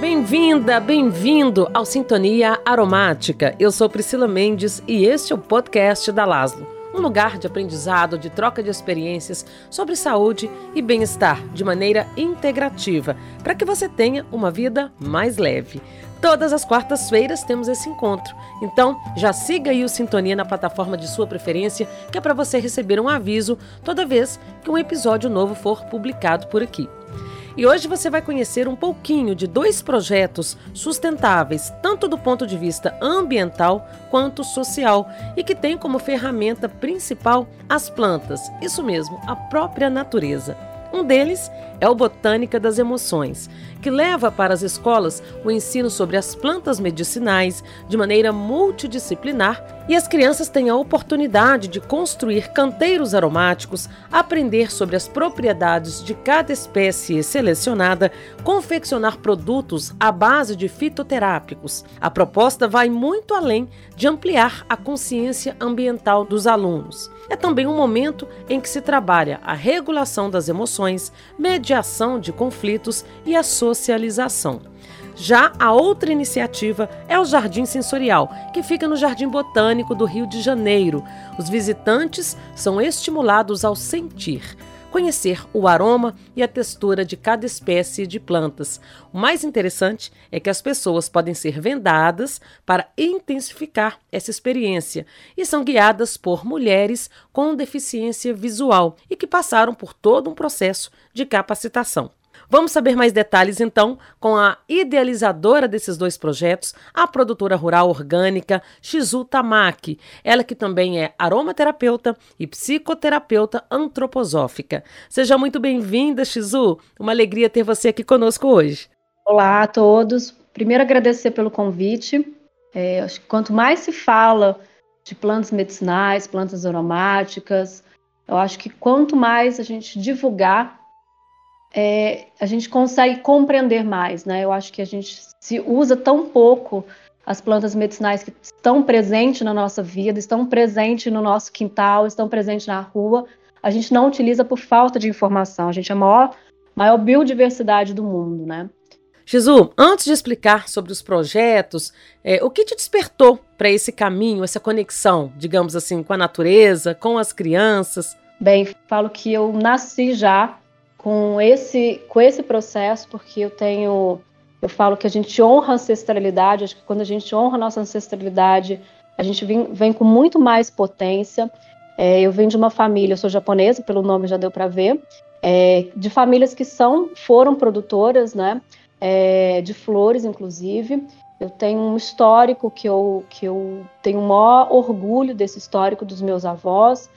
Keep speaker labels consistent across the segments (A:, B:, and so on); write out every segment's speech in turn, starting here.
A: Bem-vinda, bem-vindo ao Sintonia Aromática. Eu sou Priscila Mendes e este é o podcast da Laslo, um lugar de aprendizado, de troca de experiências sobre saúde e bem-estar de maneira integrativa, para que você tenha uma vida mais leve. Todas as quartas-feiras temos esse encontro. Então, já siga aí o Sintonia na plataforma de sua preferência, que é para você receber um aviso toda vez que um episódio novo for publicado por aqui. E hoje você vai conhecer um pouquinho de dois projetos sustentáveis, tanto do ponto de vista ambiental quanto social, e que tem como ferramenta principal as plantas, isso mesmo, a própria natureza. Um deles é o Botânica das Emoções, que leva para as escolas o ensino sobre as plantas medicinais de maneira multidisciplinar e as crianças têm a oportunidade de construir canteiros aromáticos, aprender sobre as propriedades de cada espécie selecionada, confeccionar produtos à base de fitoterápicos. A proposta vai muito além de ampliar a consciência ambiental dos alunos. É também um momento em que se trabalha a regulação das emoções, mediação de conflitos e a socialização. Já a outra iniciativa é o Jardim Sensorial, que fica no Jardim Botânico do Rio de Janeiro. Os visitantes são estimulados ao sentir conhecer o aroma e a textura de cada espécie de plantas. O mais interessante é que as pessoas podem ser vendadas para intensificar essa experiência e são guiadas por mulheres com deficiência visual e que passaram por todo um processo de capacitação. Vamos saber mais detalhes então com a idealizadora desses dois projetos, a produtora rural orgânica Shizu Tamaki, ela que também é aromaterapeuta e psicoterapeuta antroposófica. Seja muito bem-vinda, Shizu. Uma alegria ter você aqui conosco hoje.
B: Olá a todos. Primeiro agradecer pelo convite. É, acho que quanto mais se fala de plantas medicinais, plantas aromáticas, eu acho que quanto mais a gente divulgar é, a gente consegue compreender mais, né? Eu acho que a gente se usa tão pouco as plantas medicinais que estão presentes na nossa vida, estão presentes no nosso quintal, estão presentes na rua, a gente não utiliza por falta de informação. A gente é a maior, maior biodiversidade do mundo, né?
A: Jesus, antes de explicar sobre os projetos, é, o que te despertou para esse caminho, essa conexão, digamos assim, com a natureza, com as crianças?
B: Bem, falo que eu nasci já com esse, com esse processo, porque eu tenho, eu falo que a gente honra a ancestralidade, acho que quando a gente honra a nossa ancestralidade, a gente vem, vem com muito mais potência. É, eu venho de uma família, eu sou japonesa, pelo nome já deu para ver, é, de famílias que são, foram produtoras, né, é, de flores, inclusive. Eu tenho um histórico que eu, que eu tenho o maior orgulho desse histórico dos meus avós,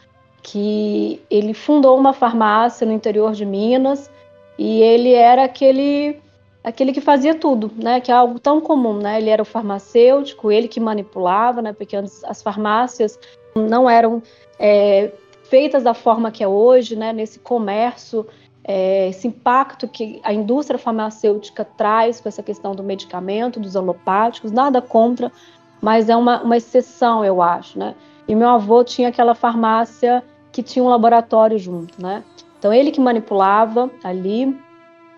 B: que ele fundou uma farmácia no interior de Minas e ele era aquele aquele que fazia tudo, né? Que é algo tão comum, né? Ele era o farmacêutico, ele que manipulava, né? Porque as farmácias não eram é, feitas da forma que é hoje, né? Nesse comércio, é, esse impacto que a indústria farmacêutica traz com essa questão do medicamento, dos alopáticos, nada contra, mas é uma, uma exceção, eu acho, né? E meu avô tinha aquela farmácia que tinha um laboratório junto, né? Então ele que manipulava ali,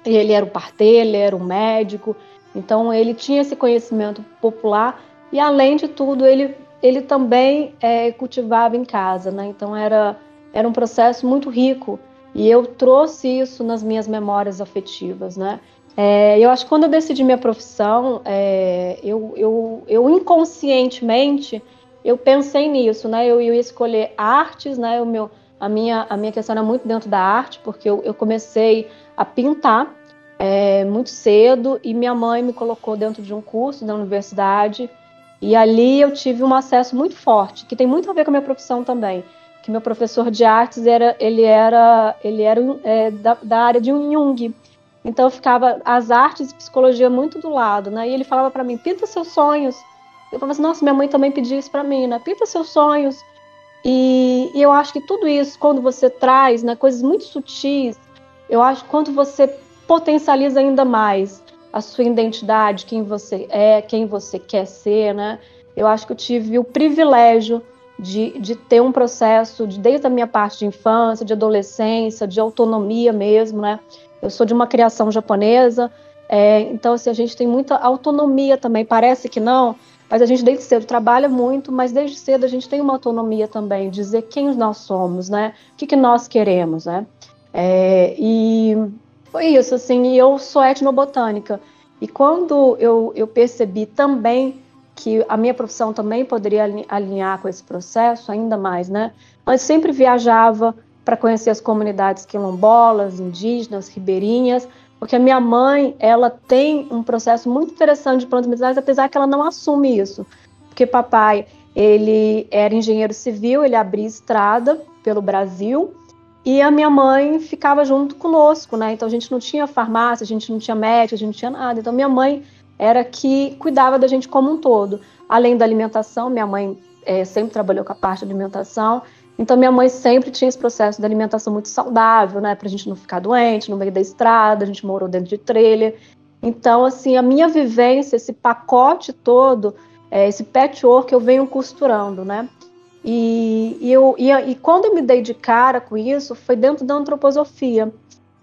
B: ele era o parteiro, ele era o médico, então ele tinha esse conhecimento popular e além de tudo ele ele também é, cultivava em casa, né? Então era era um processo muito rico e eu trouxe isso nas minhas memórias afetivas, né? É, eu acho que quando eu decidi minha profissão, é, eu, eu, eu inconscientemente eu pensei nisso, né? Eu ia escolher artes, né? O meu, a, minha, a minha questão era muito dentro da arte, porque eu, eu comecei a pintar é, muito cedo e minha mãe me colocou dentro de um curso da universidade e ali eu tive um acesso muito forte, que tem muito a ver com a minha profissão também. Que meu professor de artes era, ele era, ele era é, da, da área de Jung. Então eu ficava as artes e psicologia muito do lado, né? E ele falava para mim: pinta seus sonhos eu falava assim, nossa, minha mãe também pediu isso para mim, né? Pinta seus sonhos. E, e, eu acho que tudo isso, quando você traz né, coisas muito sutis, eu acho que quando você potencializa ainda mais a sua identidade, quem você é, quem você quer ser, né? Eu acho que eu tive o privilégio de, de ter um processo, de, desde a minha parte de infância, de adolescência, de autonomia mesmo, né? Eu sou de uma criação japonesa, É, então, assim, a gente tem muita autonomia também. Parece que não, mas a gente desde cedo trabalha muito, mas desde cedo a gente tem uma autonomia também, dizer quem nós somos, né? O que, que nós queremos, né? É, e foi isso, assim, e eu sou etnobotânica. E quando eu, eu percebi também que a minha profissão também poderia alinhar com esse processo, ainda mais, né? Mas sempre viajava para conhecer as comunidades quilombolas, indígenas, ribeirinhas, porque a minha mãe, ela tem um processo muito interessante de plantas medicinais, apesar que ela não assume isso. Porque papai, ele era engenheiro civil, ele abria estrada pelo Brasil, e a minha mãe ficava junto conosco, né? Então a gente não tinha farmácia, a gente não tinha médico, a gente não tinha nada. Então minha mãe era que cuidava da gente como um todo. Além da alimentação, minha mãe é, sempre trabalhou com a parte de alimentação. Então minha mãe sempre tinha esse processo de alimentação muito saudável, né? Pra gente não ficar doente no meio da estrada, a gente morou dentro de trailer. Então, assim, a minha vivência, esse pacote todo, é, esse patchwork eu venho costurando, né? E, e, eu, e, e, quando eu me dei de cara com isso, foi dentro da antroposofia.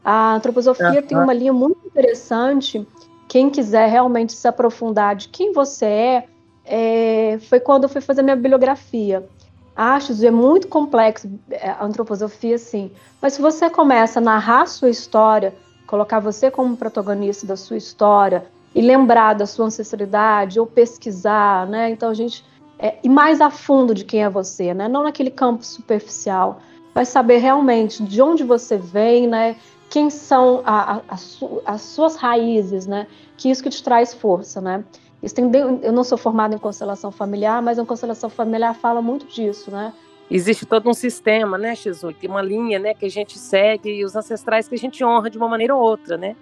B: A antroposofia tem uma linha muito interessante. Quem quiser realmente se aprofundar de quem você é, é foi quando eu fui fazer minha bibliografia. Acho é muito complexo é, a antroposofia, sim. Mas se você começa a narrar sua história, colocar você como protagonista da sua história e lembrar da sua ancestralidade ou pesquisar, né? Então a gente é, e mais a fundo de quem é você, né? Não naquele campo superficial. Vai saber realmente de onde você vem, né? Quem são a, a, a su, as suas raízes, né? Que isso que te traz força, né? Isso tem, eu não sou formada em constelação familiar, mas a constelação familiar fala muito disso, né?
A: Existe todo um sistema, né, Shizu? Tem uma linha, né, que a gente segue e os ancestrais que a gente honra de uma maneira ou outra, né?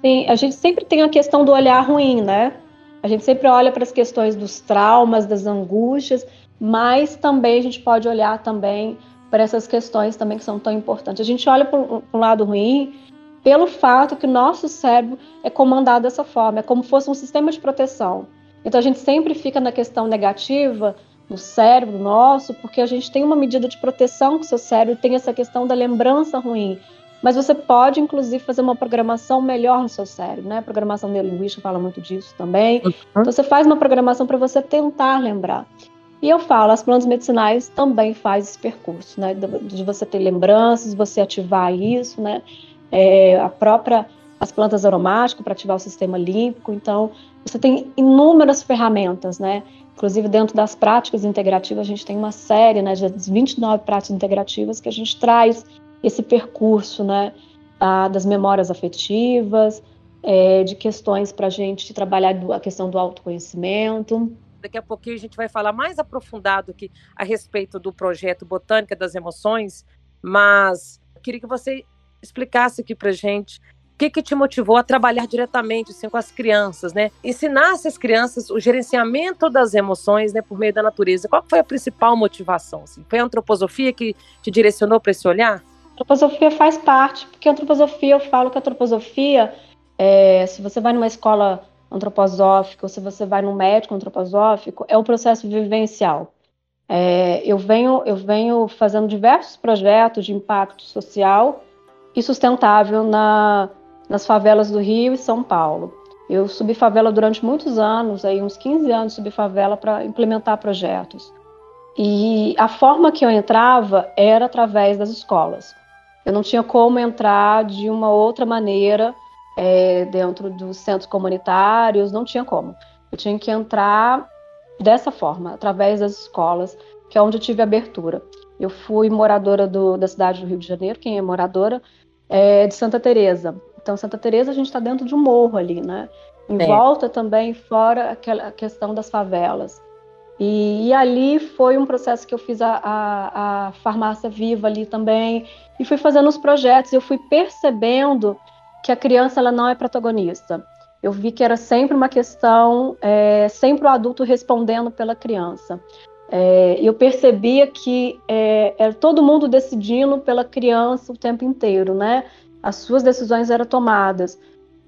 B: Sim, a gente sempre tem a questão do olhar ruim, né? A gente sempre olha para as questões dos traumas, das angústias, mas também a gente pode olhar também para essas questões também que são tão importantes. A gente olha para um lado ruim pelo fato que o nosso cérebro é comandado dessa forma, é como se fosse um sistema de proteção. Então a gente sempre fica na questão negativa no cérebro nosso, porque a gente tem uma medida de proteção que o seu cérebro tem essa questão da lembrança ruim mas você pode, inclusive, fazer uma programação melhor no seu cérebro, né? A programação neurolinguística fala muito disso também. Uhum. Então, você faz uma programação para você tentar lembrar. E eu falo, as plantas medicinais também faz esse percurso, né? De você ter lembranças, você ativar isso, né? É, a própria, as plantas aromáticas para ativar o sistema límpico. Então, você tem inúmeras ferramentas, né? Inclusive, dentro das práticas integrativas, a gente tem uma série, né, de 29 práticas integrativas que a gente traz esse percurso, né, das memórias afetivas, é, de questões para a gente trabalhar a questão do autoconhecimento.
A: Daqui a pouquinho a gente vai falar mais aprofundado aqui a respeito do projeto Botânica das Emoções, mas queria que você explicasse aqui para gente o que, que te motivou a trabalhar diretamente assim, com as crianças, né? Ensinasse as crianças o gerenciamento das emoções né, por meio da natureza. Qual foi a principal motivação? Assim? Foi a antroposofia que te direcionou para esse olhar?
B: antroposofia faz parte, porque a antroposofia, eu falo que a antroposofia, é, se você vai numa escola antroposófica, ou se você vai num médico antroposófico, é um processo vivencial. É, eu, venho, eu venho fazendo diversos projetos de impacto social e sustentável na, nas favelas do Rio e São Paulo. Eu subi favela durante muitos anos, aí uns 15 anos subi favela para implementar projetos. E a forma que eu entrava era através das escolas. Eu não tinha como entrar de uma outra maneira é, dentro dos centros comunitários, não tinha como. Eu tinha que entrar dessa forma, através das escolas, que é onde eu tive abertura. Eu fui moradora do, da cidade do Rio de Janeiro, quem é moradora, é de Santa Teresa. Então, Santa Teresa a gente está dentro de um morro ali, né? Em é. volta também, fora aquela questão das favelas. E, e, ali foi um processo que eu fiz a, a, a, farmácia viva ali também, e fui fazendo os projetos, eu fui percebendo que a criança ela não é protagonista. Eu vi que era sempre uma questão, é, sempre o adulto respondendo pela criança. É, eu percebia que é, era todo mundo decidindo pela criança o tempo inteiro, né? As suas decisões eram tomadas.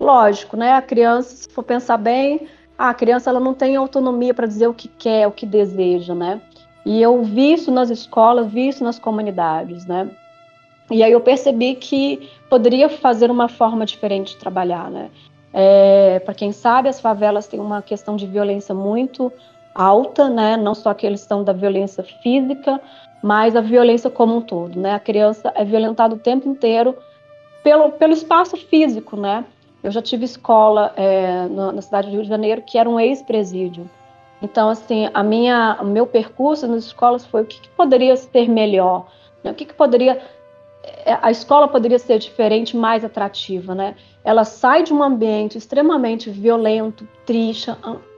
B: Lógico, né? A criança, se for pensar bem, a criança ela não tem autonomia para dizer o que quer, o que deseja, né? E eu vi isso nas escolas, vi isso nas comunidades, né? E aí eu percebi que poderia fazer uma forma diferente de trabalhar, né? É, Para quem sabe, as favelas têm uma questão de violência muito alta, né? Não só a questão da violência física, mas a violência como um todo, né? A criança é violentada o tempo inteiro pelo, pelo espaço físico, né? Eu já tive escola é, na, na, cidade do Rio de Janeiro que era um ex-presídio. Então, assim, a minha, o meu percurso nas escolas foi o que, que poderia ser melhor, né? o que, que poderia é, a escola poderia ser diferente, mais atrativa, né? Ela sai de um ambiente extremamente violento, triste,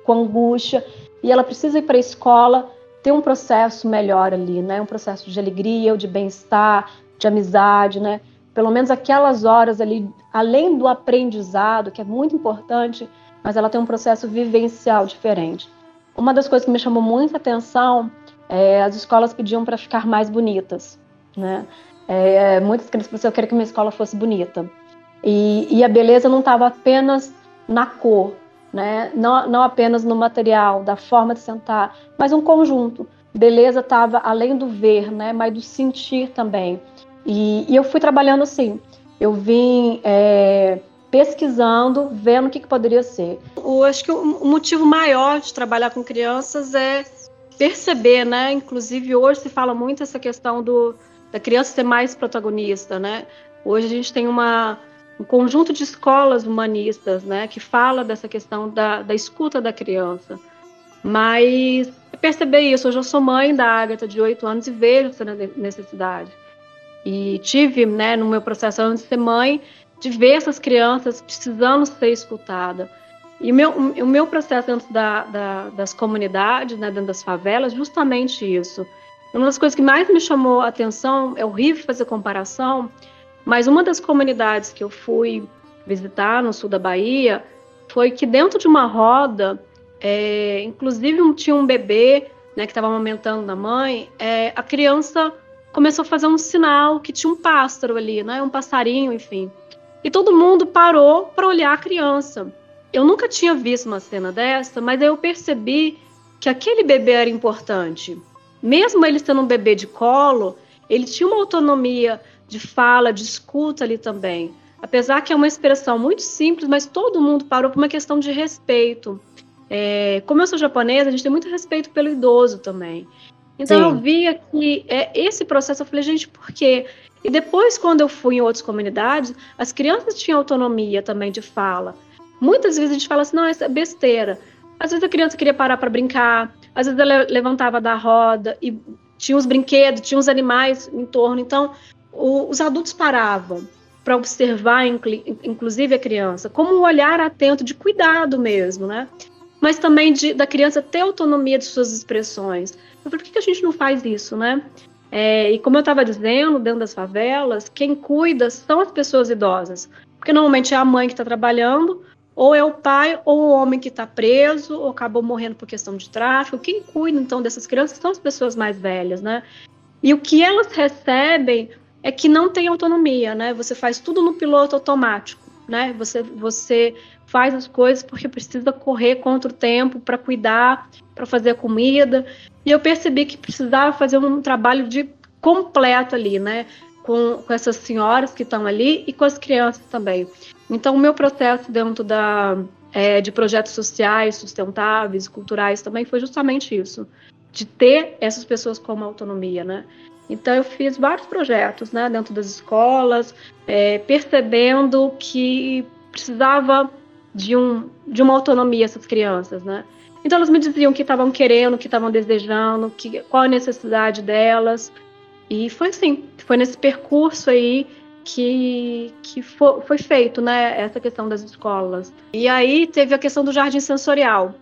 B: com angústia, e ela precisa ir para a escola ter um processo melhor ali, né? Um processo de alegria, de bem-estar, de amizade, né? Pelo menos aquelas horas ali, além do aprendizado, que é muito importante, mas ela tem um processo vivencial diferente. Uma das coisas que me chamou muita atenção é as escolas pediam para ficar mais bonitas, né? É, muitas crianças falaram, eu queria que minha escola fosse bonita. E, e a beleza não estava apenas na cor, né? não, não apenas no material, da forma de sentar, mas um conjunto. Beleza estava além do ver, né? mas do sentir também. E, e eu fui trabalhando assim. Eu vim é, pesquisando, vendo o que, que poderia ser. Eu acho que o motivo maior de trabalhar com crianças é perceber, né? Inclusive hoje se fala muito essa questão do, da criança ser mais protagonista, né? Hoje a gente tem uma, um conjunto de escolas humanistas, né, que fala dessa questão da, da escuta da criança. Mas perceber isso, hoje eu sou mãe da Agatha de 8 anos e vejo essa necessidade. E tive, né, no meu processo antes de ser mãe, de ver essas crianças precisando ser escutadas. E o meu, o meu processo dentro da, da, das comunidades, né, dentro das favelas, justamente isso. Uma das coisas que mais me chamou a atenção, é horrível fazer comparação, mas uma das comunidades que eu fui visitar no sul da Bahia foi que dentro de uma roda, é, inclusive tinha um bebê né, que estava amamentando na mãe, é, a criança começou a fazer um sinal que tinha um pássaro ali, né, um passarinho, enfim. E todo mundo parou para olhar a criança. Eu nunca tinha visto uma cena dessa, mas eu percebi que aquele bebê era importante mesmo ele sendo um bebê de colo, ele tinha uma autonomia de fala, de escuta ali também. Apesar que é uma expressão muito simples, mas todo mundo parou por uma questão de respeito. É, como eu sou japonesa, a gente tem muito respeito pelo idoso também. Então Sim. eu via que é, esse processo, eu falei, gente, por quê? E depois, quando eu fui em outras comunidades, as crianças tinham autonomia também de fala. Muitas vezes a gente fala assim, não, isso é besteira. Às vezes a criança queria parar para brincar, às vezes ela levantava da roda e tinha os brinquedos, tinha os animais em torno. Então, o, os adultos paravam para observar, inclusive a criança, como um olhar atento de cuidado mesmo, né? Mas também de, da criança ter autonomia de suas expressões. Por que, que a gente não faz isso, né? É, e como eu estava dizendo, dentro das favelas, quem cuida são as pessoas idosas. Porque normalmente é a mãe que está trabalhando, ou é o pai ou o homem que está preso ou acabou morrendo por questão de tráfico. Quem cuida então dessas crianças são as pessoas mais velhas, né? E o que elas recebem é que não tem autonomia, né? Você faz tudo no piloto automático, né? Você você faz as coisas porque precisa correr contra o tempo para cuidar, para fazer a comida. E eu percebi que precisava fazer um trabalho de completo ali, né? Com, com essas senhoras que estão ali e com as crianças também. Então, o meu processo dentro da, é, de projetos sociais, sustentáveis, culturais também foi justamente isso, de ter essas pessoas como autonomia, né? Então, eu fiz vários projetos, né, dentro das escolas, é, percebendo que precisava de, um, de uma autonomia essas crianças, né? Então, elas me diziam que estavam querendo, que estavam desejando, que, qual a necessidade delas. E foi assim, foi nesse percurso aí que, que for, foi feito, né, essa questão das escolas. E aí teve a questão do jardim sensorial.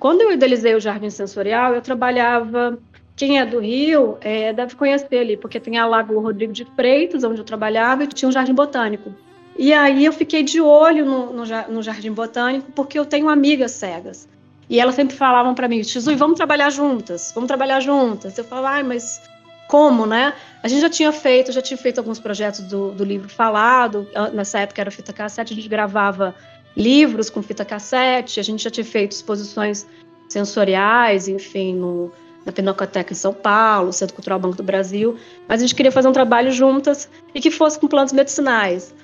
B: Quando eu idealizei o jardim sensorial, eu trabalhava. Quem é do Rio é, deve conhecer ali, porque tem a Lagoa Rodrigo de Freitas, onde eu trabalhava, e tinha um jardim botânico. E aí eu fiquei de olho no, no, no jardim botânico, porque eu tenho amigas cegas. E elas sempre falavam para mim, Tizui, vamos trabalhar juntas, vamos trabalhar juntas. Eu falava, mas como, né? A gente já tinha feito, já tinha feito alguns projetos do, do livro falado, nessa época era fita cassete, a gente gravava livros com fita cassete, a gente já tinha feito exposições sensoriais, enfim, no, na Pinacoteca em São Paulo, Centro Cultural Banco do Brasil, mas a gente queria fazer um trabalho juntas e que fosse com plantas medicinais.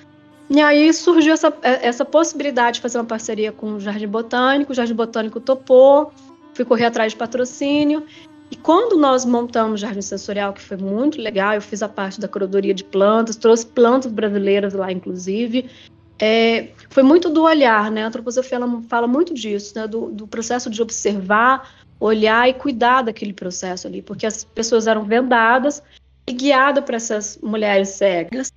B: E aí surgiu essa, essa possibilidade de fazer uma parceria com o Jardim Botânico, o Jardim Botânico topou, fui correr atrás de patrocínio, e quando nós montamos o Jardim Sensorial, que foi muito legal, eu fiz a parte da curadoria de plantas, trouxe plantas brasileiras lá, inclusive, é, foi muito do olhar, né? A antroposofia fala muito disso, né? Do, do, processo de observar, olhar e cuidar daquele processo ali, porque as pessoas eram vendadas e guiadas para essas mulheres cegas.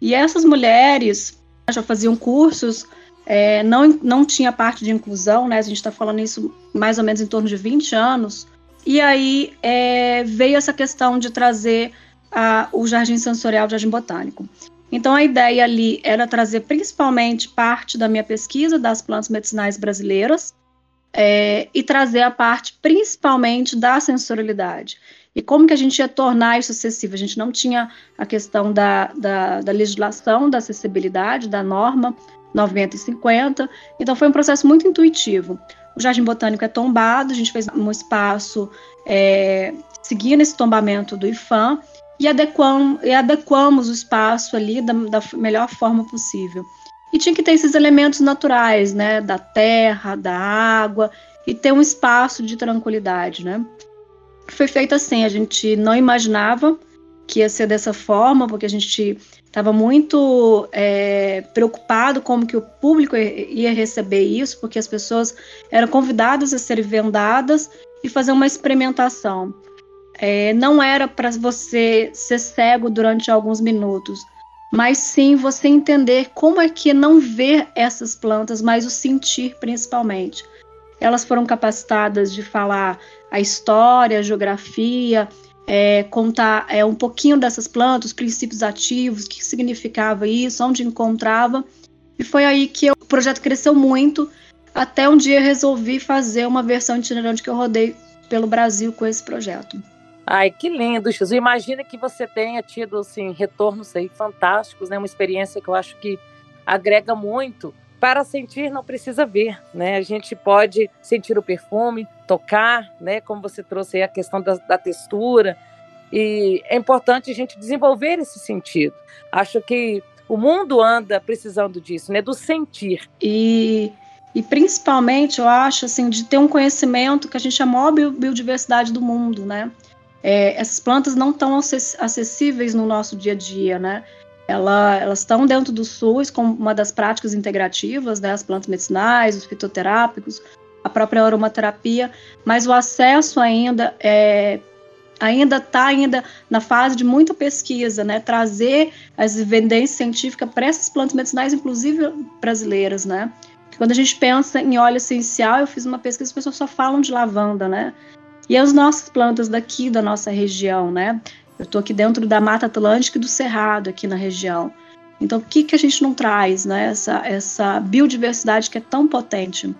B: E essas mulheres já faziam cursos, é, não, não tinha parte de inclusão, né? A gente está falando isso mais ou menos em torno de 20 anos. E aí é, veio essa questão de trazer a, o jardim sensorial, o jardim botânico. Então a ideia ali era trazer principalmente parte da minha pesquisa das plantas medicinais brasileiras é, e trazer a parte principalmente da sensorialidade. E como que a gente ia tornar isso acessível? A gente não tinha a questão da, da, da legislação, da acessibilidade, da norma 90 e 50, então foi um processo muito intuitivo. O Jardim Botânico é tombado, a gente fez um espaço é, seguindo esse tombamento do IFAM, e, adequam, e adequamos o espaço ali da, da melhor forma possível. E tinha que ter esses elementos naturais, né, da terra, da água, e ter um espaço de tranquilidade, né. Foi feito assim, a gente não imaginava que ia ser dessa forma, porque a gente estava muito é, preocupado como que o público ia receber isso, porque as pessoas eram convidadas a serem vendadas e fazer uma experimentação. É, não era para você ser cego durante alguns minutos, mas sim você entender como é que não ver essas plantas, mas o sentir principalmente. Elas foram capacitadas de falar a história, a geografia, é, contar é, um pouquinho dessas plantas, os princípios ativos, o que significava isso, onde encontrava. E foi aí que eu, o projeto cresceu muito, até um dia resolvi fazer uma versão itinerante que eu rodei pelo Brasil com esse projeto.
A: Ai, que lindo, Jesus. Imagina que você tenha tido assim, retornos aí fantásticos, né? Uma experiência que eu acho que agrega muito. Para sentir não precisa ver, né? A gente pode sentir o perfume, tocar, né? Como você trouxe aí a questão da, da textura. E é importante a gente desenvolver esse sentido. Acho que o mundo anda precisando disso, né? Do sentir.
B: E e principalmente eu acho assim de ter um conhecimento que a gente é a maior biodiversidade do mundo, né? É, essas plantas não estão acessíveis no nosso dia a dia, né? Ela, elas estão dentro do SUS como uma das práticas integrativas, né? As plantas medicinais, os fitoterápicos, a própria aromaterapia, mas o acesso ainda é, ainda está ainda na fase de muita pesquisa, né? Trazer as evidências científicas para essas plantas medicinais, inclusive brasileiras, né? Quando a gente pensa em óleo essencial, eu fiz uma pesquisa, as pessoas só falam de lavanda, né? E as nossas plantas daqui da nossa região, né? Eu estou aqui dentro da Mata Atlântica e do Cerrado, aqui na região. Então, o que, que a gente não traz, né? Essa, essa biodiversidade que é tão potente.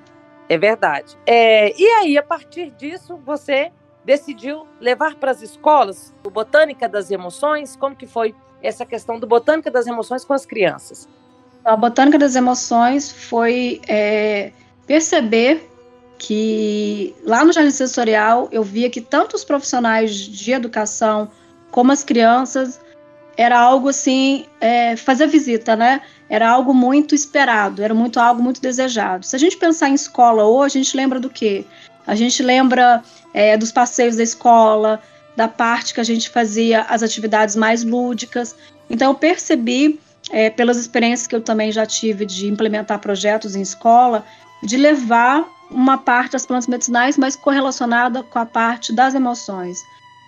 A: É verdade. É, e aí, a partir disso, você decidiu levar para as escolas o Botânica das Emoções? Como que foi essa questão do Botânica das Emoções com as crianças?
B: A Botânica das Emoções foi é, perceber que lá no jardim sensorial eu via que tanto os profissionais de educação como as crianças era algo assim, é, fazer visita, né? Era algo muito esperado, era muito algo muito desejado. Se a gente pensar em escola hoje, a gente lembra do quê? A gente lembra é, dos passeios da escola, da parte que a gente fazia as atividades mais lúdicas. Então eu percebi, é, pelas experiências que eu também já tive de implementar projetos em escola, de levar uma parte das plantas medicinais, mas correlacionada com a parte das emoções.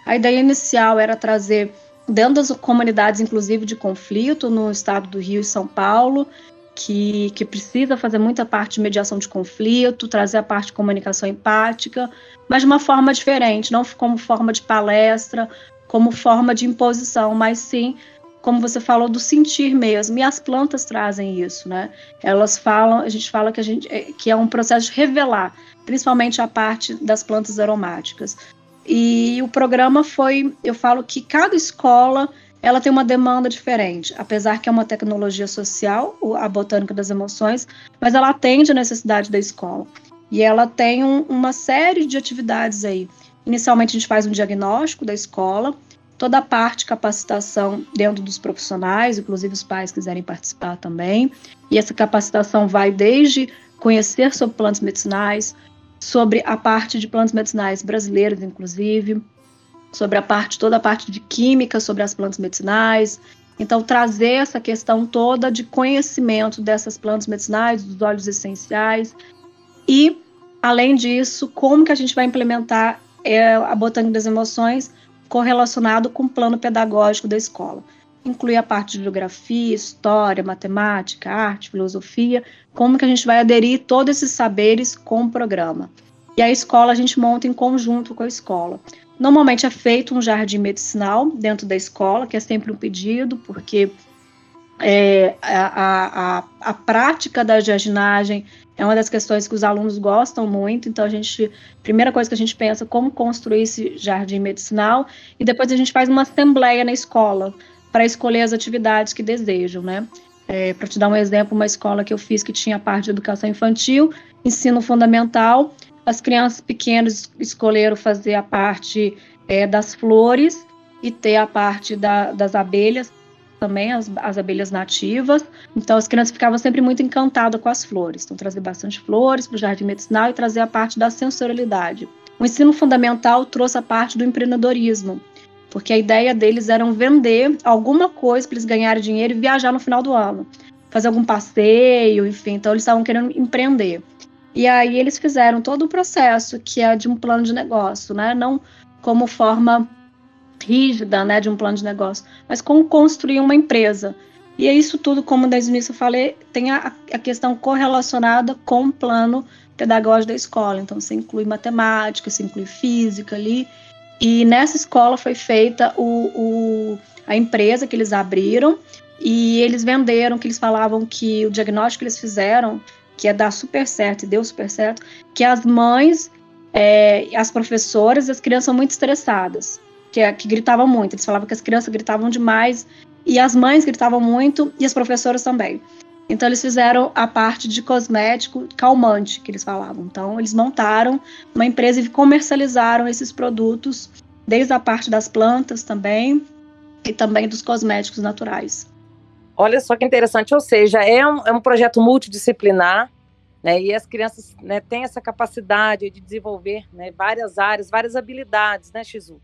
B: A ideia inicial era trazer, dentro das comunidades, inclusive de conflito, no estado do Rio e São Paulo, que, que precisa fazer muita parte de mediação de conflito, trazer a parte de comunicação empática, mas de uma forma diferente, não como forma de palestra, como forma de imposição, mas sim como você falou, do sentir mesmo. E as plantas trazem isso, né? Elas falam, a gente fala que, a gente, é, que é um processo de revelar, principalmente a parte das plantas aromáticas. E o programa foi, eu falo que cada escola ela tem uma demanda diferente, apesar que é uma tecnologia social, a botânica das emoções, mas ela atende a necessidade da escola. E ela tem um, uma série de atividades aí. Inicialmente a gente faz um diagnóstico da escola, toda a parte capacitação dentro dos profissionais, inclusive os pais quiserem participar também. E essa capacitação vai desde conhecer sobre plantas medicinais, sobre a parte de plantas medicinais brasileiras, inclusive, sobre a parte, toda a parte de química sobre as plantas medicinais. Então, trazer essa questão toda de conhecimento dessas plantas medicinais, dos óleos essenciais. E, além disso, como que a gente vai implementar é, a botânica das emoções correlacionado com o plano pedagógico da escola. Inclui a parte de geografia, história, matemática, arte, filosofia, como que a gente vai aderir todos esses saberes com o programa. E a escola a gente monta em conjunto com a escola. Normalmente é feito um jardim medicinal dentro da escola, que é sempre um pedido, porque é, a, a, a, prática da jardinagem é uma das questões que os alunos gostam muito, então a gente, primeira coisa que a gente pensa, como construir esse jardim medicinal, e depois a gente faz uma assembleia na escola para escolher as atividades que desejam, né? É, para te dar um exemplo, uma escola que eu fiz que tinha parte de educação infantil, ensino fundamental, as crianças pequenas escolheram fazer a parte é, das flores e ter a parte da, das abelhas, também as, as, abelhas nativas. Então as crianças ficavam sempre muito encantadas com as flores. Então trazer bastante flores para o jardim medicinal e trazer a parte da sensorialidade. O ensino fundamental trouxe a parte do empreendedorismo, porque a ideia deles era vender alguma coisa para eles ganharem dinheiro e viajar no final do ano, fazer algum passeio, enfim. Então eles estavam querendo empreender. E aí eles fizeram todo o processo que é de um plano de negócio, né? Não como forma rígida, né, de um plano de negócio, mas como construir uma empresa. E é isso tudo, como desde o início eu falei, tem a, a questão correlacionada com o plano pedagógico da escola. Então, você inclui matemática, você inclui física ali. E nessa escola foi feita o, o, a empresa que eles abriram e eles venderam, que eles falavam que o diagnóstico que eles fizeram, que ia dar super certo e deu super certo, que as mães, é, as professoras e as crianças são muito estressadas que, é, que gritavam muito. Eles falavam que as crianças gritavam demais e as mães gritavam muito e as professoras também. Então eles fizeram a parte de cosmético calmante que eles falavam. Então eles montaram uma empresa e comercializaram esses produtos desde a parte das plantas também e também dos cosméticos naturais.
A: Olha só que interessante, ou seja, é um, é um projeto multidisciplinar, né, e as crianças né, têm essa capacidade de desenvolver né, várias áreas, várias habilidades, né, Xizu?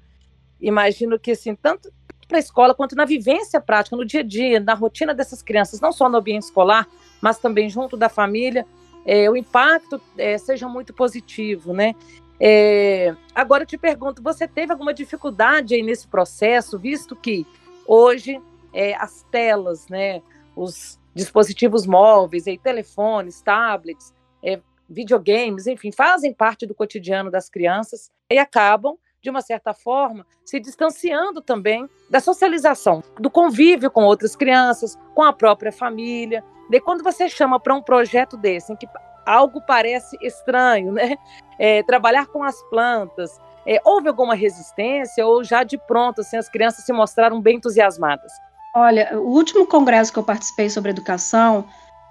A: Imagino que assim, tanto para a escola quanto na vivência prática, no dia a dia, na rotina dessas crianças, não só no ambiente escolar, mas também junto da família, é, o impacto é, seja muito positivo, né? É, agora eu te pergunto, você teve alguma dificuldade aí nesse processo, visto que hoje é, as telas, né, os dispositivos móveis, aí, telefones, tablets, é, videogames, enfim, fazem parte do cotidiano das crianças e acabam de uma certa forma, se distanciando também da socialização, do convívio com outras crianças, com a própria família. E quando você chama para um projeto desse, em que algo parece estranho, né? É, trabalhar com as plantas, é, houve alguma resistência ou já de pronto, assim, as crianças se mostraram bem entusiasmadas?
B: Olha, o último congresso que eu participei sobre educação,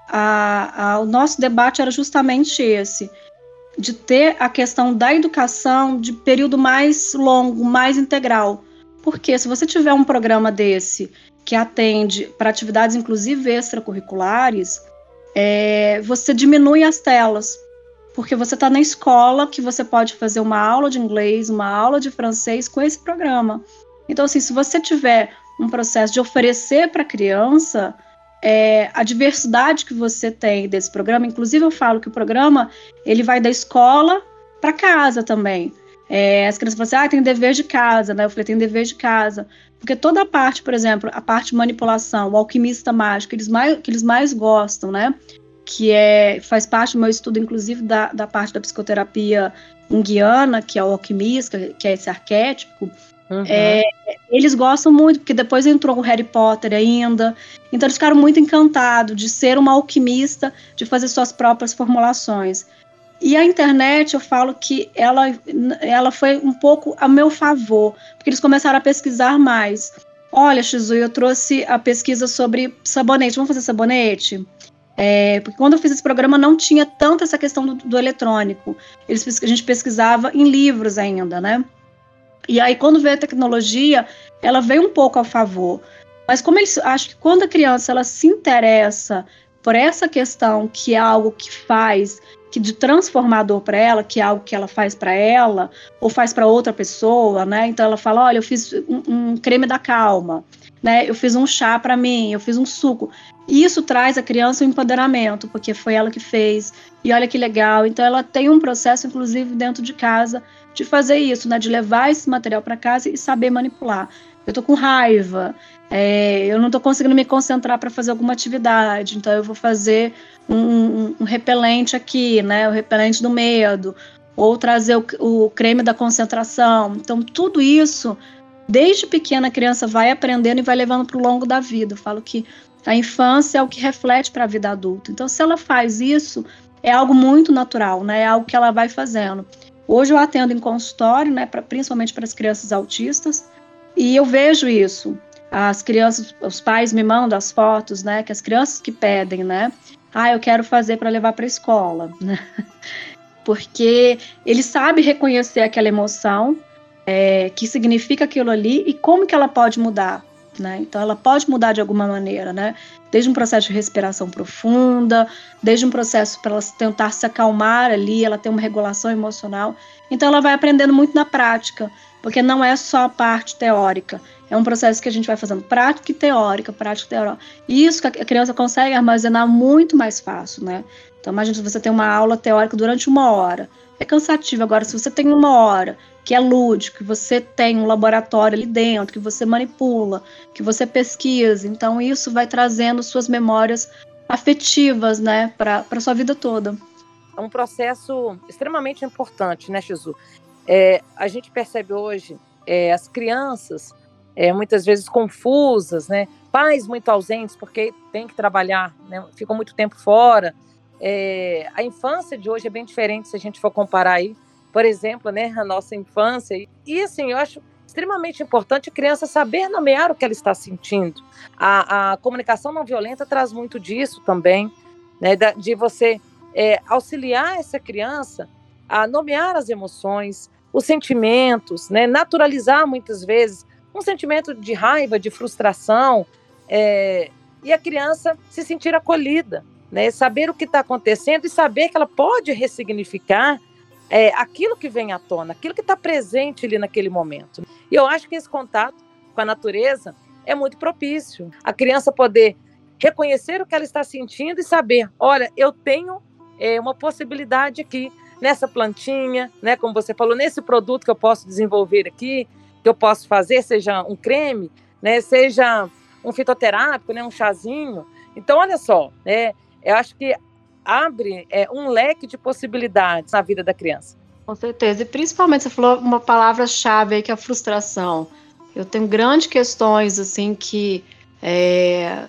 B: a, a, o nosso debate era justamente esse de ter a questão da educação de período mais longo, mais integral. Porque se você tiver um programa desse que atende para atividades, inclusive extracurriculares, é, você diminui as telas. Porque você está na escola que você pode fazer uma aula de inglês, uma aula de francês com esse programa. Então, assim, se você tiver um processo de oferecer para a criança é, a diversidade que você tem desse programa. Inclusive, eu falo que o programa ele vai da escola para casa também. É, as crianças falam assim, ah, tem dever de casa, né? Eu falei, tem dever de casa. Porque toda a parte, por exemplo, a parte de manipulação, o alquimista mágico, eles mais, que eles mais gostam, né? Que é, faz parte do meu estudo, inclusive, da, da parte da psicoterapia junguiana, que é o alquimista, que é esse arquétipo. Uhum. É, eles gostam muito, porque depois entrou o Harry Potter ainda. Então eles ficaram muito encantados de ser uma alquimista, de fazer suas próprias formulações. E a internet, eu falo que ela, ela foi um pouco a meu favor, porque eles começaram a pesquisar mais. Olha, Shizu, eu trouxe a pesquisa sobre sabonete. Vamos fazer sabonete? É, porque quando eu fiz esse programa não tinha tanto essa questão do, do eletrônico. Eles, a gente pesquisava em livros ainda, né? E aí, quando veio a tecnologia, ela veio um pouco a favor. Mas como eles acho que quando a criança ela se interessa por essa questão que é algo que faz que de transformador para ela, que é algo que ela faz para ela ou faz para outra pessoa, né? Então ela fala, olha, eu fiz um, um creme da calma, né? Eu fiz um chá para mim, eu fiz um suco. E isso traz a criança um empoderamento, porque foi ela que fez. E olha que legal. Então ela tem um processo, inclusive dentro de casa, de fazer isso, né? De levar esse material para casa e saber manipular. Eu tô com raiva, é, eu não estou conseguindo me concentrar para fazer alguma atividade, então eu vou fazer um, um, um, repelente aqui, né? O repelente do medo, ou trazer o, o creme da concentração. Então, tudo isso, desde pequena a criança vai aprendendo e vai levando para o longo da vida. Eu falo que a infância é o que reflete para a vida adulta. Então, se ela faz isso, é algo muito natural, né? É algo que ela vai fazendo. Hoje eu atendo em consultório, né, pra, principalmente para as crianças autistas, e eu vejo isso as crianças, os pais me mandam as fotos, né? Que as crianças que pedem, né? Ah, eu quero fazer para levar para a escola, né? Porque ele sabe reconhecer aquela emoção, é, que significa aquilo ali e como que ela pode mudar, né? Então ela pode mudar de alguma maneira, né? Desde um processo de respiração profunda, desde um processo para ela tentar se acalmar ali, ela ter uma regulação emocional. Então ela vai aprendendo muito na prática, porque não é só a parte teórica, é um processo que a gente vai fazendo prática e teórica, prática e teórica. E isso que a criança consegue armazenar muito mais fácil, né? Então, imagina se você tem uma aula teórica durante uma hora. É cansativo. Agora, se você tem uma hora que é lúdico, que você tem um laboratório ali dentro, que você manipula, que você pesquisa, então isso vai trazendo suas memórias afetivas, né, para a sua vida toda.
A: É um processo extremamente importante, né, Jesus? É, a gente percebe hoje é, as crianças é, muitas vezes confusas, né? Pais muito ausentes porque tem que trabalhar, né? ficam muito tempo fora. É, a infância de hoje é bem diferente se a gente for comparar aí, por exemplo, né, a nossa infância. E assim, eu acho extremamente importante a criança saber nomear o que ela está sentindo. A, a comunicação não violenta traz muito disso também, né, de você é, auxiliar essa criança a nomear as emoções, os sentimentos, né, naturalizar muitas vezes um sentimento de raiva, de frustração, é, e a criança se sentir acolhida, né? saber o que está acontecendo e saber que ela pode ressignificar é, aquilo que vem à tona, aquilo que está presente ali naquele momento. E eu acho que esse contato com a natureza é muito propício. A criança poder reconhecer o que ela está sentindo e saber, olha, eu tenho é, uma possibilidade aqui nessa plantinha, né, como você falou, nesse produto que eu posso desenvolver aqui, que eu posso fazer, seja um creme, né, seja um fitoterápico, né, um chazinho. Então, olha só, né, eu acho que abre é, um leque de possibilidades na vida da criança.
B: Com certeza. E principalmente você falou uma palavra-chave aí que é a frustração. Eu tenho grandes questões assim que é,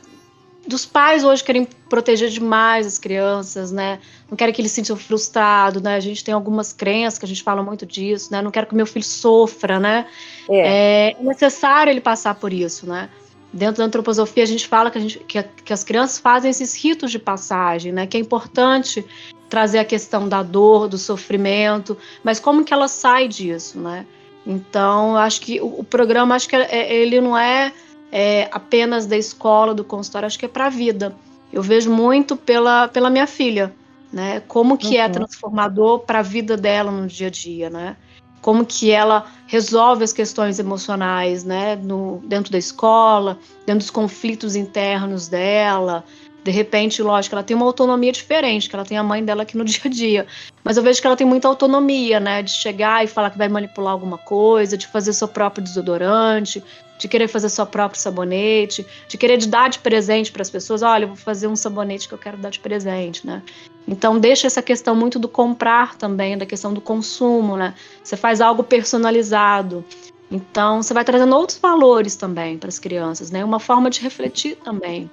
B: dos pais hoje querem proteger demais as crianças, né? Não querem que eles se sintam frustrados, né? A gente tem algumas crenças que a gente fala muito disso, né? Não quero que meu filho sofra, né? É, é necessário ele passar por isso, né? Dentro da antroposofia a gente fala que, a gente, que, que as crianças fazem esses ritos de passagem, né? Que é importante trazer a questão da dor, do sofrimento, mas como que ela sai disso, né? Então, acho que o, o programa, acho que é, ele não é é, apenas da escola, do consultório, acho que é para a vida. Eu vejo muito pela, pela minha filha, né? Como que é uhum. é transformador para a vida dela no dia a dia, né? Como que ela resolve as questões emocionais, né? No, dentro da escola, dentro dos conflitos internos dela, de repente, lógico, ela tem uma autonomia diferente, que ela tem a mãe dela aqui no dia a dia. Mas eu vejo que ela tem muita autonomia, né? De chegar e falar que vai manipular alguma coisa, de fazer seu próprio desodorante, de querer fazer seu próprio sabonete, de querer dar de presente para as pessoas. Olha, eu vou fazer um sabonete que eu quero dar de presente, né? Então deixa essa questão muito do comprar também, da questão do consumo, né? Você faz algo personalizado. Então você vai trazendo outros valores também para as crianças, né? Uma forma de refletir também.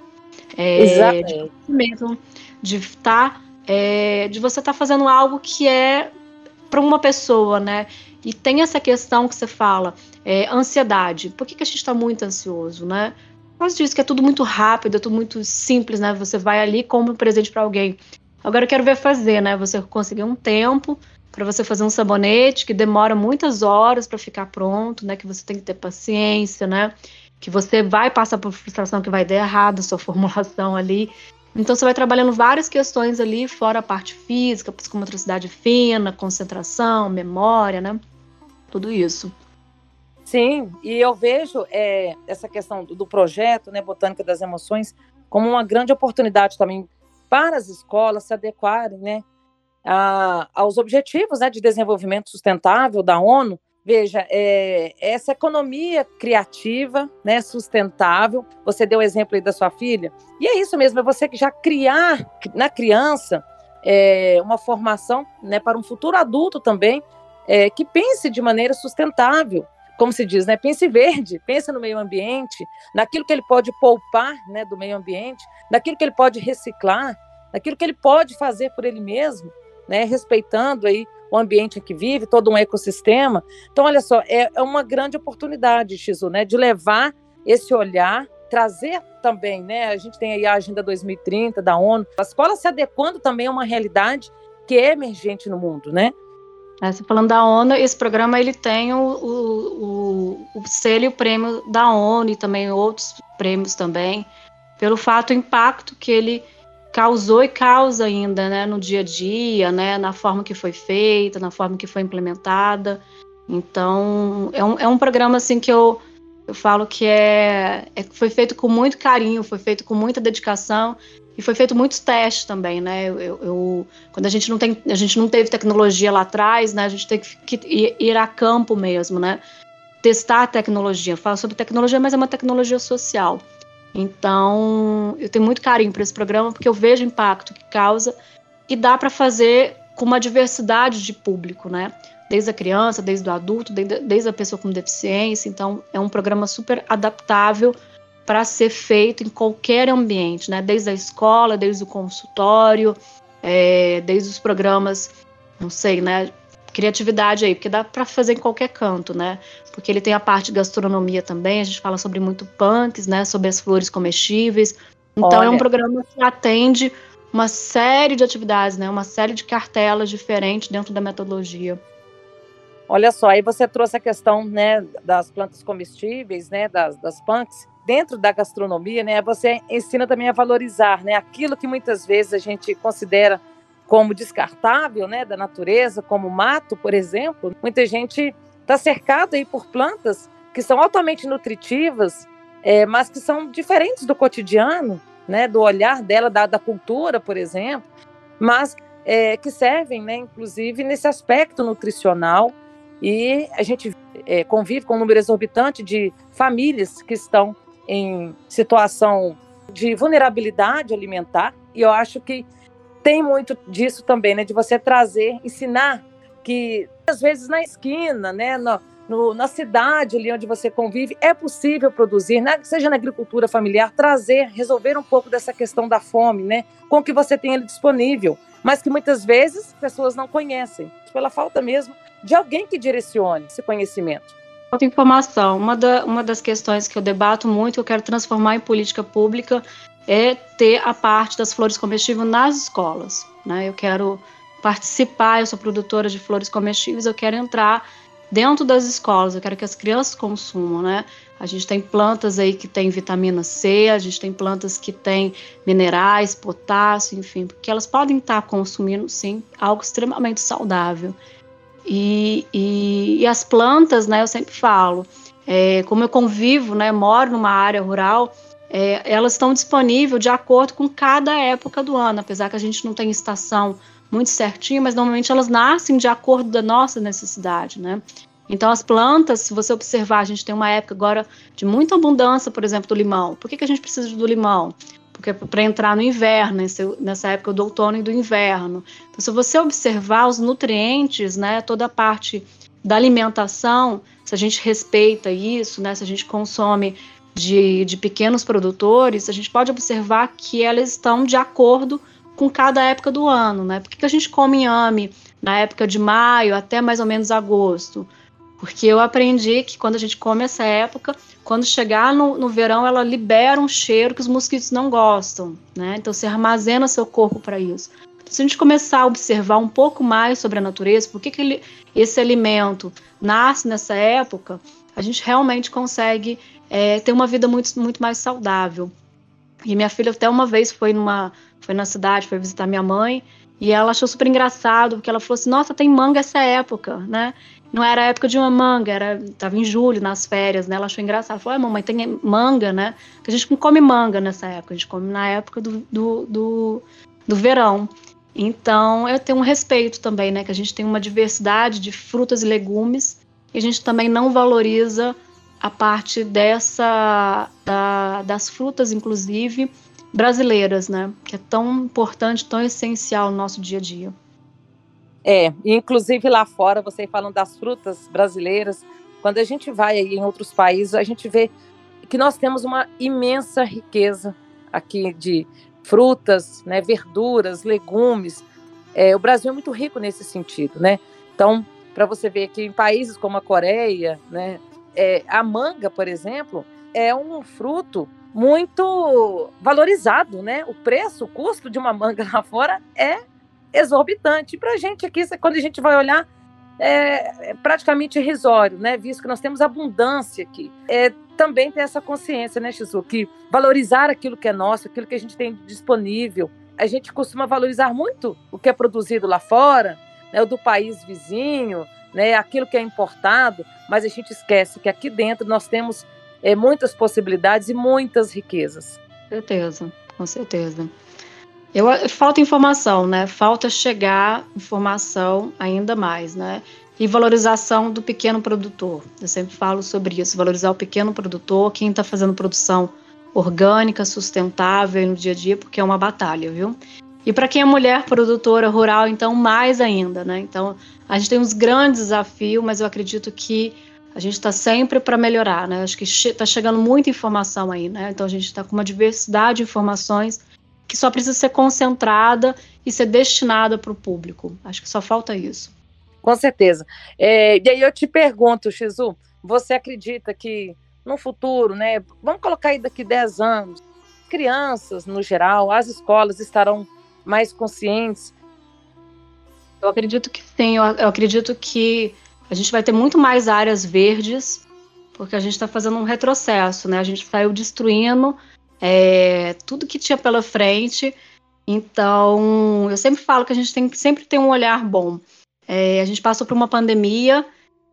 B: É, Exatamente. De mesmo, de estar, tá, é, de você estar tá fazendo algo que é para uma pessoa, né? E tem essa questão que você fala, é, ansiedade. Por que, que a gente está muito ansioso, né? Por causa disso, que é tudo muito rápido, é tudo muito simples, né? Você vai ali, compra um presente para alguém. Agora eu quero ver fazer, né? Você conseguir um tempo, para você fazer um sabonete que demora muitas horas para ficar pronto, né? Que você tem que ter paciência, né? Que você vai passar por frustração que vai dar errado a sua formulação ali. Então você vai trabalhando várias questões ali, fora a parte física, psicomotricidade fina, concentração, memória, né? Tudo isso.
A: Sim, e eu vejo é, essa questão do projeto, né, Botânica das Emoções, como uma grande oportunidade também para as escolas se adequarem, né, a, aos objetivos né, de desenvolvimento sustentável da ONU. Veja, é, essa economia criativa, né, sustentável, você deu o exemplo aí da sua filha, e é isso mesmo, é você já criar na criança é, uma formação né, para um futuro adulto também, é, que pense de maneira sustentável, como se diz, né? Pense verde, pense no meio ambiente, naquilo que ele pode poupar, né, do meio ambiente, naquilo que ele pode reciclar, naquilo que ele pode fazer por ele mesmo né, respeitando aí o ambiente em que vive, todo um ecossistema. Então, olha só, é, é uma grande oportunidade, Xizu, né, de levar esse olhar, trazer também, né, a gente tem aí a Agenda 2030 da ONU, a escola se adequando também a uma realidade que é emergente no mundo, né?
B: É, você falando da ONU, esse programa ele tem o, o, o, o selo e o prêmio da ONU e também outros prêmios também, pelo fato, o impacto que ele causou e causa ainda, né, no dia a dia, né, na forma que foi feita, na forma que foi implementada. Então, é um, é um programa, assim, que eu, eu falo que é, é, foi feito com muito carinho, foi feito com muita dedicação e foi feito muitos testes também, né, eu, eu, quando a gente não tem, a gente não teve tecnologia lá atrás, né, a gente tem que ir, a campo mesmo, né, testar a tecnologia, falo sobre tecnologia, mas é uma tecnologia social. Então, eu tenho muito carinho por esse programa porque eu vejo o impacto que causa e dá para fazer com uma diversidade de público, né? Desde a criança, desde o adulto, desde a pessoa com deficiência. Então, é um programa super adaptável para ser feito em qualquer ambiente, né? Desde a escola, desde o consultório, é, desde os programas, não sei, né? criatividade aí, porque dá para fazer em qualquer canto, né? Porque ele tem a parte de gastronomia também, a gente fala sobre muito punks, né? Sobre as flores comestíveis. Então Olha. é um programa que atende uma série de atividades, né? Uma série de cartelas diferentes dentro da metodologia.
A: Olha só, aí você trouxe a questão, né, das plantas comestíveis, né, das, das punks. Dentro da gastronomia, né, você ensina também a valorizar, né, aquilo que muitas vezes a gente considera como descartável, né, da natureza, como mato, por exemplo, muita gente está cercado aí por plantas que são altamente nutritivas, é, mas que são diferentes do cotidiano, né, do olhar dela, da, da cultura, por exemplo, mas é, que servem, né, inclusive nesse aspecto nutricional. E a gente é, convive com um número exorbitante de famílias que estão em situação de vulnerabilidade alimentar. E eu acho que tem muito disso também, né? De você trazer, ensinar que às vezes na esquina, né? No, no, na cidade ali onde você convive, é possível produzir, né? seja na agricultura familiar, trazer, resolver um pouco dessa questão da fome, né? Com o que você tem ali disponível, mas que muitas vezes pessoas não conhecem, pela falta mesmo de alguém que direcione esse conhecimento.
B: Falta informação. Uma, da, uma das questões que eu debato muito, eu quero transformar em política pública, é ter a parte das flores comestíveis nas escolas. Né? Eu quero participar, eu sou produtora de flores comestíveis, eu quero entrar dentro das escolas, eu quero que as crianças consumam, né? A gente tem plantas aí que tem vitamina C, a gente tem plantas que tem minerais, potássio, enfim, porque elas podem estar consumindo, sim, algo extremamente saudável. E, e, e as plantas, né, eu sempre falo, é, como eu convivo, né, moro numa área rural, é, elas estão disponíveis de acordo com cada época do ano, apesar que a gente não tem estação muito certinha, mas normalmente elas nascem de acordo da nossa necessidade, né? Então as plantas, se você observar, a gente tem uma época agora de muita abundância, por exemplo, do limão. Por que, que a gente precisa do limão? Porque para entrar no inverno, nessa época do outono e do inverno. Então, se você observar os nutrientes, né, toda a parte da alimentação, se a gente respeita isso, né, se a gente consome de, de pequenos produtores, a gente pode observar que elas estão de acordo com cada época do ano, né? Por que, que a gente come inhame na época de maio até mais ou menos agosto? Porque eu aprendi que quando a gente come essa época, quando chegar no, no verão, ela libera um cheiro que os mosquitos não gostam, né? Então você armazena seu corpo para isso. se a gente começar a observar um pouco mais sobre a natureza, por que, que ele, esse alimento nasce nessa época, a gente realmente consegue é, ter uma vida muito, muito mais saudável. E minha filha até uma vez foi numa foi na cidade, foi visitar minha mãe, e ela achou super engraçado, porque ela falou assim: "Nossa, tem manga essa época", né? Não era época de uma manga, era tava em julho, nas férias, né? Ela achou engraçado. Falou: "Ah, mamãe, tem manga, né? Que a gente não come manga nessa época, a gente come na época do, do, do, do verão". Então, eu tenho um respeito também, né? Que a gente tem uma diversidade de frutas e legumes, e a gente também não valoriza a parte dessa da, das frutas, inclusive brasileiras, né? Que é tão importante, tão essencial no nosso dia a dia.
A: É, inclusive lá fora, você falando das frutas brasileiras, quando a gente vai em outros países, a gente vê que nós temos uma imensa riqueza aqui de frutas, né, verduras, legumes. É, o Brasil é muito rico nesse sentido, né? Então, para você ver que em países como a Coreia, né, é, a manga, por exemplo, é um fruto muito valorizado, né? O preço, o custo de uma manga lá fora é exorbitante. Para a gente aqui, quando a gente vai olhar, é, é, praticamente irrisório, né? Visto que nós temos abundância aqui. É, também ter essa consciência, né, Shizu, que valorizar aquilo que é nosso, aquilo que a gente tem disponível. A gente costuma valorizar muito o que é produzido lá fora, né, o do país vizinho, né, aquilo que é importado, mas a gente esquece que aqui dentro nós temos é, muitas possibilidades e muitas riquezas.
B: Com certeza, com certeza. Eu, falta informação, né? Falta chegar informação ainda mais, né? E valorização do pequeno produtor. Eu sempre falo sobre isso, valorizar o pequeno produtor, quem está fazendo produção orgânica, sustentável no dia a dia, porque é uma batalha, viu? E para quem é mulher produtora rural, então mais ainda, né? Então a gente tem uns grandes desafios, mas eu acredito que a gente está sempre para melhorar, né? Acho que está che chegando muita informação aí, né? Então a gente está com uma diversidade de informações que só precisa ser concentrada e ser destinada para o público. Acho que só falta isso.
A: Com certeza. É, e aí eu te pergunto, Xizu, você acredita que no futuro, né? Vamos colocar aí daqui 10 anos, crianças, no geral, as escolas estarão mais conscientes?
B: Eu acredito que sim. Eu, eu acredito que a gente vai ter muito mais áreas verdes, porque a gente está fazendo um retrocesso, né? A gente saiu destruindo é, tudo que tinha pela frente. Então, eu sempre falo que a gente tem que sempre ter um olhar bom. É, a gente passou por uma pandemia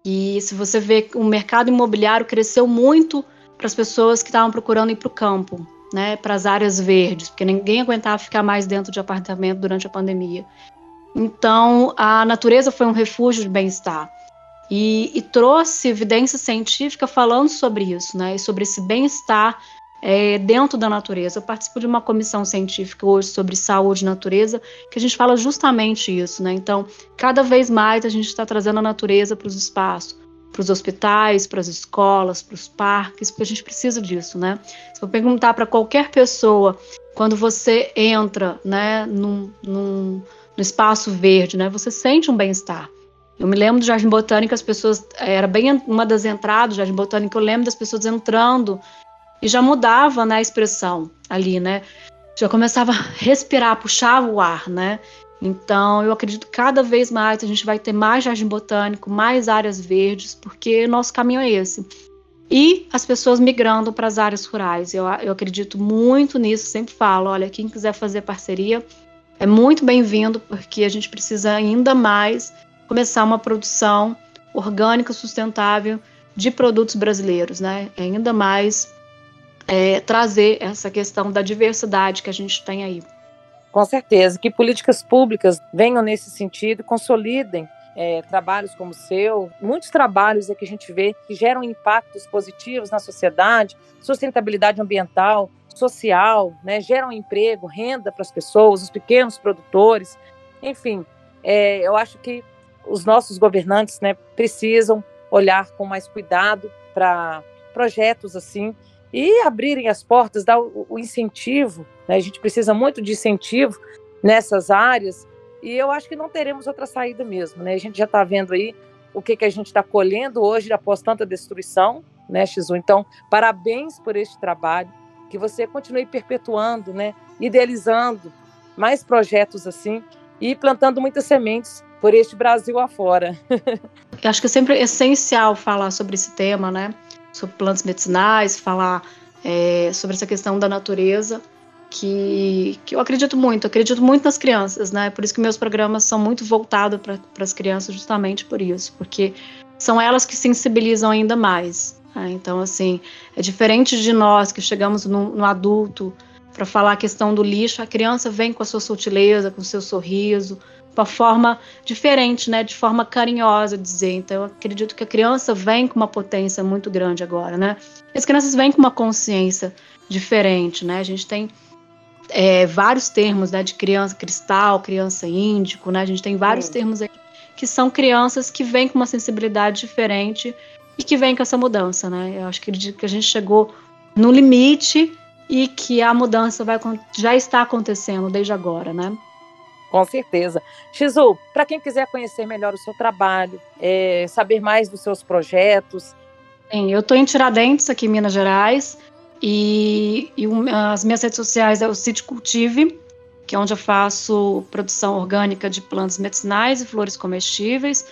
B: e se você vê o mercado imobiliário cresceu muito para as pessoas que estavam procurando ir para o campo, né, para as áreas verdes, porque ninguém aguentava ficar mais dentro de apartamento durante a pandemia. Então, a natureza foi um refúgio de bem-estar. E, e, trouxe evidência científica falando sobre isso, né, sobre esse bem-estar é, dentro da natureza. Eu participo de uma comissão científica hoje sobre saúde e natureza, que a gente fala justamente isso, né? Então, cada vez mais a gente está trazendo a natureza para os espaços, para os hospitais, para as escolas, para os parques, porque a gente precisa disso, né? Se eu perguntar para qualquer pessoa, quando você entra, né, num, num, no espaço verde, né, você sente um bem-estar. Eu me lembro do Jardim Botânico, as pessoas, era bem uma das entradas do Jardim Botânico, eu lembro das pessoas entrando e já mudava né, a expressão ali, né? Já começava a respirar, puxava o ar, né? Então, eu acredito que cada vez mais a gente vai ter mais jardim botânico, mais áreas verdes, porque nosso caminho é esse. E as pessoas migrando para as áreas rurais. Eu, eu acredito muito nisso, sempre falo: olha, quem quiser fazer parceria é muito bem-vindo, porque a gente precisa ainda mais começar uma produção orgânica, sustentável de produtos brasileiros, né? Ainda mais é, trazer essa questão da diversidade que a gente tem aí.
A: Com certeza, que políticas públicas venham nesse sentido, consolidem é, trabalhos como o seu, muitos trabalhos é que a gente vê que geram impactos positivos na sociedade, sustentabilidade ambiental, social, né, geram emprego, renda para as pessoas, os pequenos produtores, enfim, é, eu acho que os nossos governantes né, precisam olhar com mais cuidado para projetos assim e abrirem as portas, dar o, incentivo. Né? A gente precisa muito de incentivo nessas áreas e eu acho que não teremos outra saída mesmo. Né? A gente já está vendo aí o que, que a gente está colhendo hoje após tanta destruição, né, Xizu? Então, parabéns por este trabalho, que você continue perpetuando, né, idealizando mais projetos assim,
C: e plantando muitas sementes por este Brasil afora.
B: Acho que é sempre essencial falar sobre esse tema, né? Sobre plantas medicinais, falar é, sobre essa questão da natureza, que, que eu acredito muito, acredito muito nas crianças, né? Por isso que meus programas são muito voltados para as crianças, justamente por isso, porque são elas que sensibilizam ainda mais. Né? Então, assim, é diferente de nós que chegamos no, no adulto para falar a questão do lixo, a criança vem com a sua sutileza, com o seu sorriso, uma forma diferente, né, de forma carinhosa dizer. Então, eu acredito que a criança vem com uma potência muito grande agora, né? As crianças vêm com uma consciência diferente, né? A gente tem é, vários termos, né, de criança cristal, criança índico, né? A gente tem vários termos aqui que são crianças que vêm com uma sensibilidade diferente e que vêm com essa mudança, né? Eu acho que a gente chegou no limite e que a mudança vai, já está acontecendo desde agora, né?
C: Com certeza. Xizu, para quem quiser conhecer melhor o seu trabalho, é, saber mais dos seus projetos.
B: Sim, eu estou em Tiradentes, aqui em Minas Gerais, e, e as minhas redes sociais é o Sítio Cultive, que é onde eu faço produção orgânica de plantas medicinais e flores comestíveis,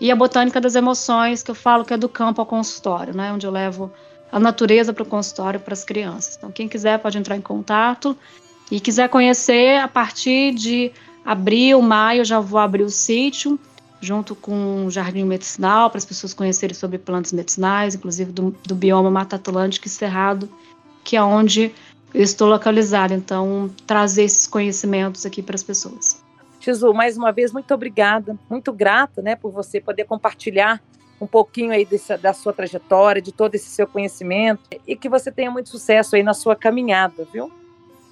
B: e a Botânica das Emoções, que eu falo que é do campo ao consultório, né, onde eu levo a natureza para o consultório para as crianças. Então, quem quiser pode entrar em contato e quiser conhecer a partir de abril, maio, já vou abrir o sítio junto com o Jardim Medicinal para as pessoas conhecerem sobre plantas medicinais, inclusive do, do bioma Mata Atlântica e Cerrado, que é onde eu estou localizada. Então, trazer esses conhecimentos aqui para as pessoas.
C: Tizu, mais uma vez, muito obrigada, muito grata né, por você poder compartilhar um pouquinho aí desse, da sua trajetória, de todo esse seu conhecimento e que você tenha muito sucesso aí na sua caminhada, viu?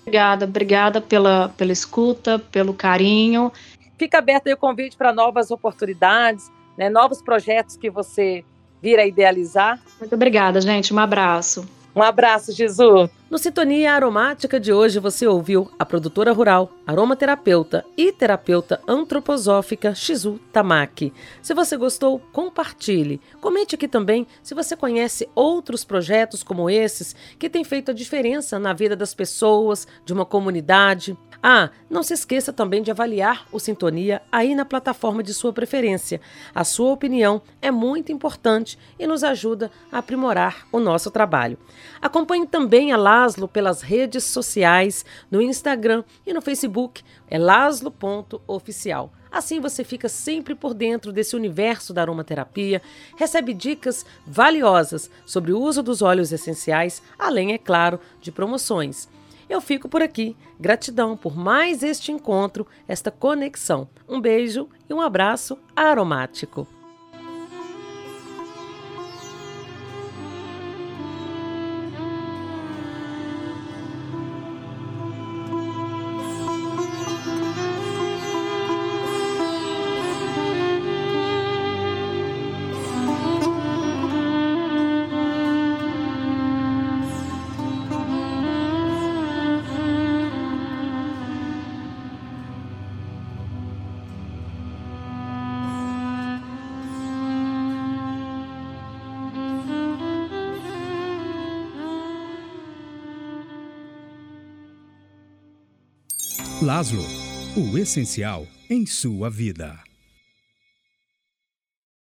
B: Obrigada, obrigada pela, pela escuta, pelo carinho.
C: Fica aberto aí o convite para novas oportunidades, né, novos projetos que você vir a idealizar.
B: Muito obrigada, gente. Um abraço.
C: Um abraço, Jesus.
A: No Sintonia Aromática de hoje você ouviu a produtora rural, aromaterapeuta e terapeuta antroposófica Shizu Tamaki. Se você gostou, compartilhe. Comente aqui também se você conhece outros projetos como esses que têm feito a diferença na vida das pessoas, de uma comunidade. Ah, não se esqueça também de avaliar o Sintonia aí na plataforma de sua preferência. A sua opinião é muito importante e nos ajuda a aprimorar o nosso trabalho. Acompanhe também a Laslo pelas redes sociais, no Instagram e no Facebook, é laslo.oficial. Assim você fica sempre por dentro desse universo da aromaterapia, recebe dicas valiosas sobre o uso dos óleos essenciais, além, é claro, de promoções. Eu fico por aqui. Gratidão por mais este encontro, esta conexão. Um beijo e um abraço aromático.
D: Laszlo, o essencial em sua vida.